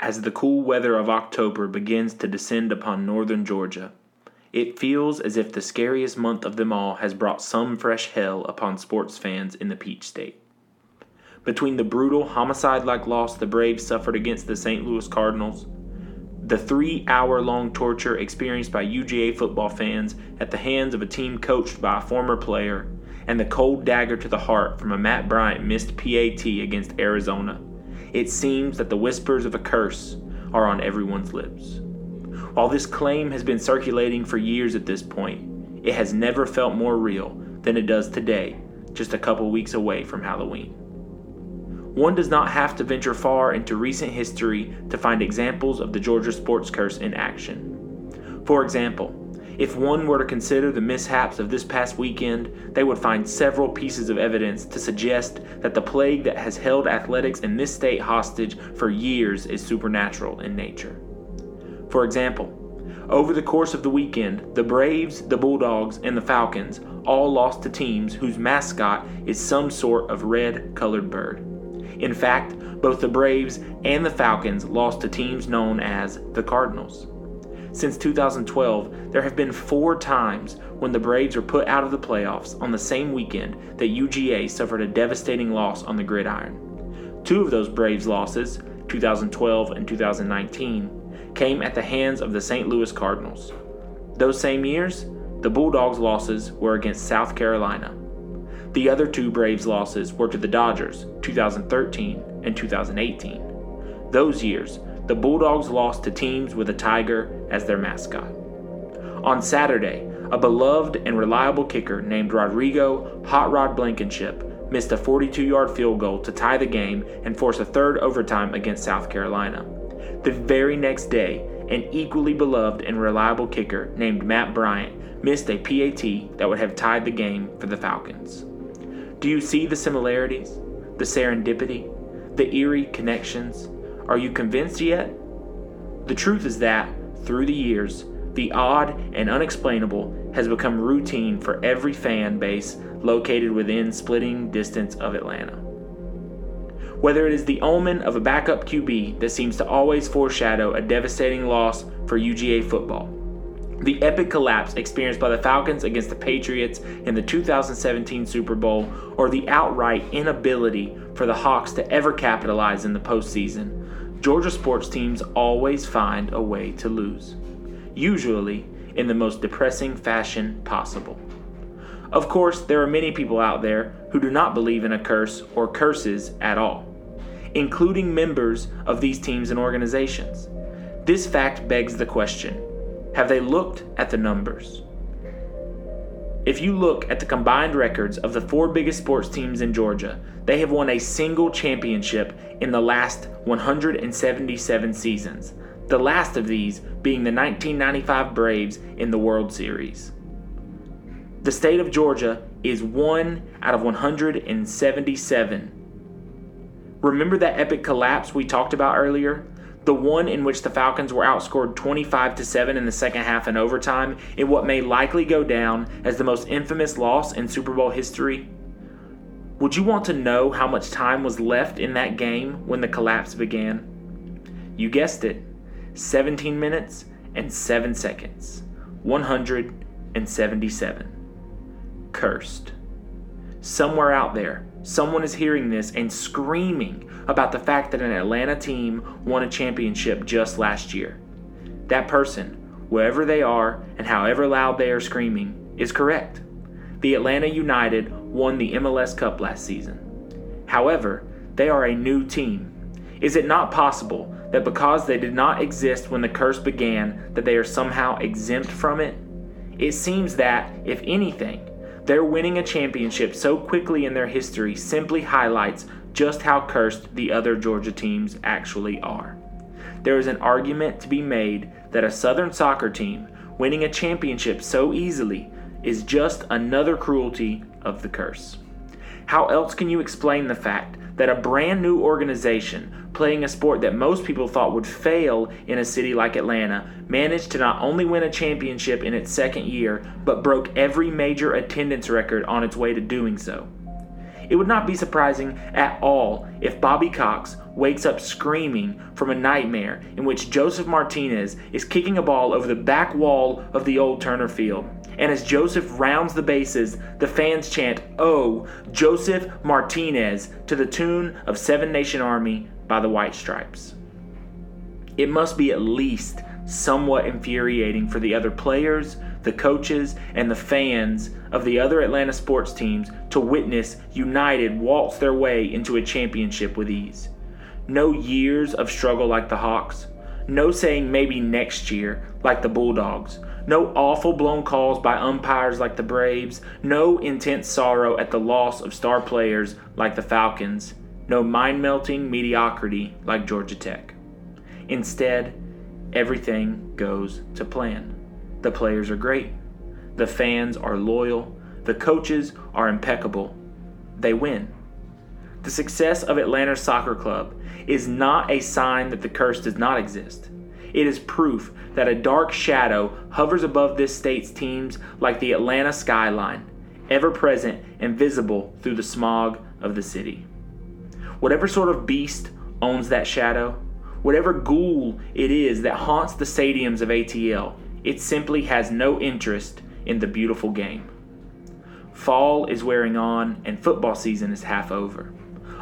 As the cool weather of October begins to descend upon northern Georgia, it feels as if the scariest month of them all has brought some fresh hell upon sports fans in the Peach State. Between the brutal homicide like loss the Braves suffered against the St. Louis Cardinals, the three hour long torture experienced by UGA football fans at the hands of a team coached by a former player, and the cold dagger to the heart from a Matt Bryant missed PAT against Arizona, it seems that the whispers of a curse are on everyone's lips. While this claim has been circulating for years at this point, it has never felt more real than it does today, just a couple weeks away from Halloween. One does not have to venture far into recent history to find examples of the Georgia sports curse in action. For example, if one were to consider the mishaps of this past weekend, they would find several pieces of evidence to suggest that the plague that has held athletics in this state hostage for years is supernatural in nature. For example, over the course of the weekend, the Braves, the Bulldogs, and the Falcons all lost to teams whose mascot is some sort of red colored bird. In fact, both the Braves and the Falcons lost to teams known as the Cardinals. Since 2012, there have been four times when the Braves were put out of the playoffs on the same weekend that UGA suffered a devastating loss on the gridiron. Two of those Braves losses, 2012 and 2019, came at the hands of the St. Louis Cardinals. Those same years, the Bulldogs' losses were against South Carolina. The other two Braves losses were to the Dodgers, 2013 and 2018. Those years, the Bulldogs lost to teams with a tiger as their mascot. On Saturday, a beloved and reliable kicker named Rodrigo Hot Rod Blankenship missed a 42 yard field goal to tie the game and force a third overtime against South Carolina. The very next day, an equally beloved and reliable kicker named Matt Bryant missed a PAT that would have tied the game for the Falcons. Do you see the similarities, the serendipity, the eerie connections? Are you convinced yet? The truth is that, through the years, the odd and unexplainable has become routine for every fan base located within splitting distance of Atlanta whether it is the omen of a backup QB that seems to always foreshadow a devastating loss for UGA football. The epic collapse experienced by the Falcons against the Patriots in the 2017 Super Bowl, or the outright inability for the Hawks to ever capitalize in the postseason, Georgia sports teams always find a way to lose, usually in the most depressing fashion possible. Of course, there are many people out there who do not believe in a curse or curses at all including members of these teams and organizations. This fact begs the question have they looked at the numbers? If you look at the combined records of the four biggest sports teams in Georgia, they have won a single championship in the last 177 seasons, the last of these being the 1995 Braves in the World Series. The state of Georgia is one out of 177 Remember that epic collapse we talked about earlier? The one in which the Falcons were outscored 25 to 7 in the second half and overtime in what may likely go down as the most infamous loss in Super Bowl history? Would you want to know how much time was left in that game when the collapse began? You guessed it 17 minutes and 7 seconds. 177. Cursed. Somewhere out there, someone is hearing this and screaming about the fact that an Atlanta team won a championship just last year. That person, wherever they are and however loud they are screaming, is correct. The Atlanta United won the MLS Cup last season. However, they are a new team. Is it not possible that because they did not exist when the curse began that they are somehow exempt from it? It seems that, if anything, their winning a championship so quickly in their history simply highlights just how cursed the other Georgia teams actually are. There is an argument to be made that a Southern soccer team winning a championship so easily is just another cruelty of the curse. How else can you explain the fact that a brand new organization playing a sport that most people thought would fail in a city like Atlanta managed to not only win a championship in its second year, but broke every major attendance record on its way to doing so. It would not be surprising at all if Bobby Cox wakes up screaming from a nightmare in which Josef Martinez is kicking a ball over the back wall of the old Turner Field. And as Josef rounds the bases, the fans chant, Oh, Josef Martinez, to the tune of Seven Nation Army by the White Stripes. It must be at least somewhat infuriating for the other players, the coaches, and the fans of the other Atlanta sports teams to witness United waltz their way into a championship with ease. No years of struggle like the Hawks. No saying maybe next year like the Bulldogs. No awful blown calls by umpires like the Braves. No intense sorrow at the loss of star players like the Falcons. No mind melting mediocrity like Georgia Tech. Instead, everything goes to plan. The players are great. The fans are loyal. The coaches are impeccable. They win. The success of Atlanta Soccer Club is not a sign that the curse does not exist. It is proof that a dark shadow hovers above this state's teams like the Atlanta skyline, ever present and visible through the smog of the city. Whatever sort of beast owns that shadow, whatever ghoul it is that haunts the stadiums of ATL, it simply has no interest in the beautiful game. Fall is wearing on and football season is half over.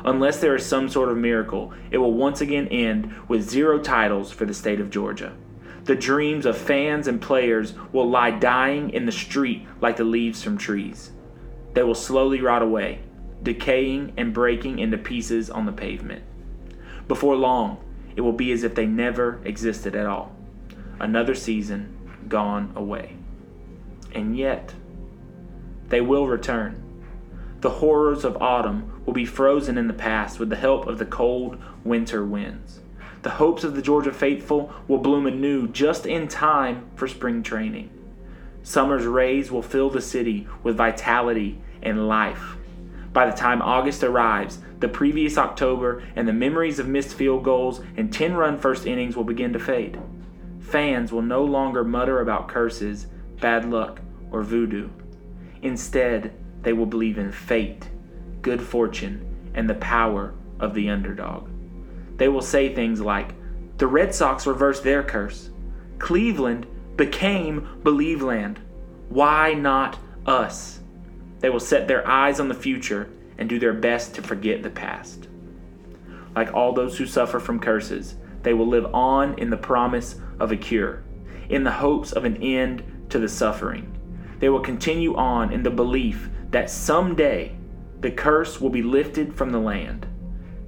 Unless there is some sort of miracle, it will once again end with zero titles for the state of Georgia. The dreams of fans and players will lie dying in the street like the leaves from trees. They will slowly rot away, decaying and breaking into pieces on the pavement. Before long, it will be as if they never existed at all. Another season gone away. And yet, they will return. The horrors of autumn be frozen in the past with the help of the cold winter winds. The hopes of the Georgia faithful will bloom anew just in time for spring training. Summer's rays will fill the city with vitality and life. By the time August arrives, the previous October and the memories of missed field goals and 10 run first innings will begin to fade. Fans will no longer mutter about curses, bad luck, or voodoo. Instead, they will believe in fate, good fortune, and the power of the underdog. They will say things like, The Red Sox reversed their curse. Cleveland became Believeland. Why not us? They will set their eyes on the future and do their best to forget the past. Like all those who suffer from curses, they will live on in the promise of a cure, in the hopes of an end to the suffering. They will continue on in the belief that someday the curse will be lifted from the land,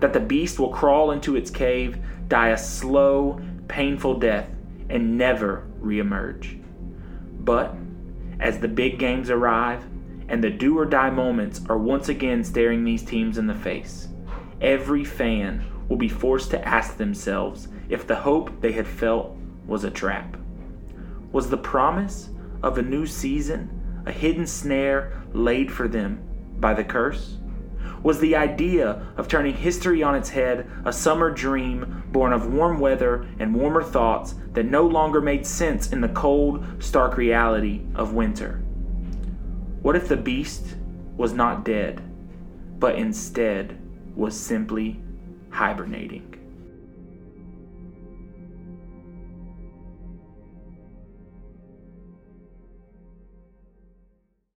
that the beast will crawl into its cave, die a slow, painful death, and never reemerge. But as the big games arrive and the do or die moments are once again staring these teams in the face, every fan will be forced to ask themselves if the hope they had felt was a trap. Was the promise of a new season a hidden snare laid for them by the curse? Was the idea of turning history on its head a summer dream born of warm weather and warmer thoughts that no longer made sense in the cold, stark reality of winter? What if the beast was not dead, but instead was simply hibernating?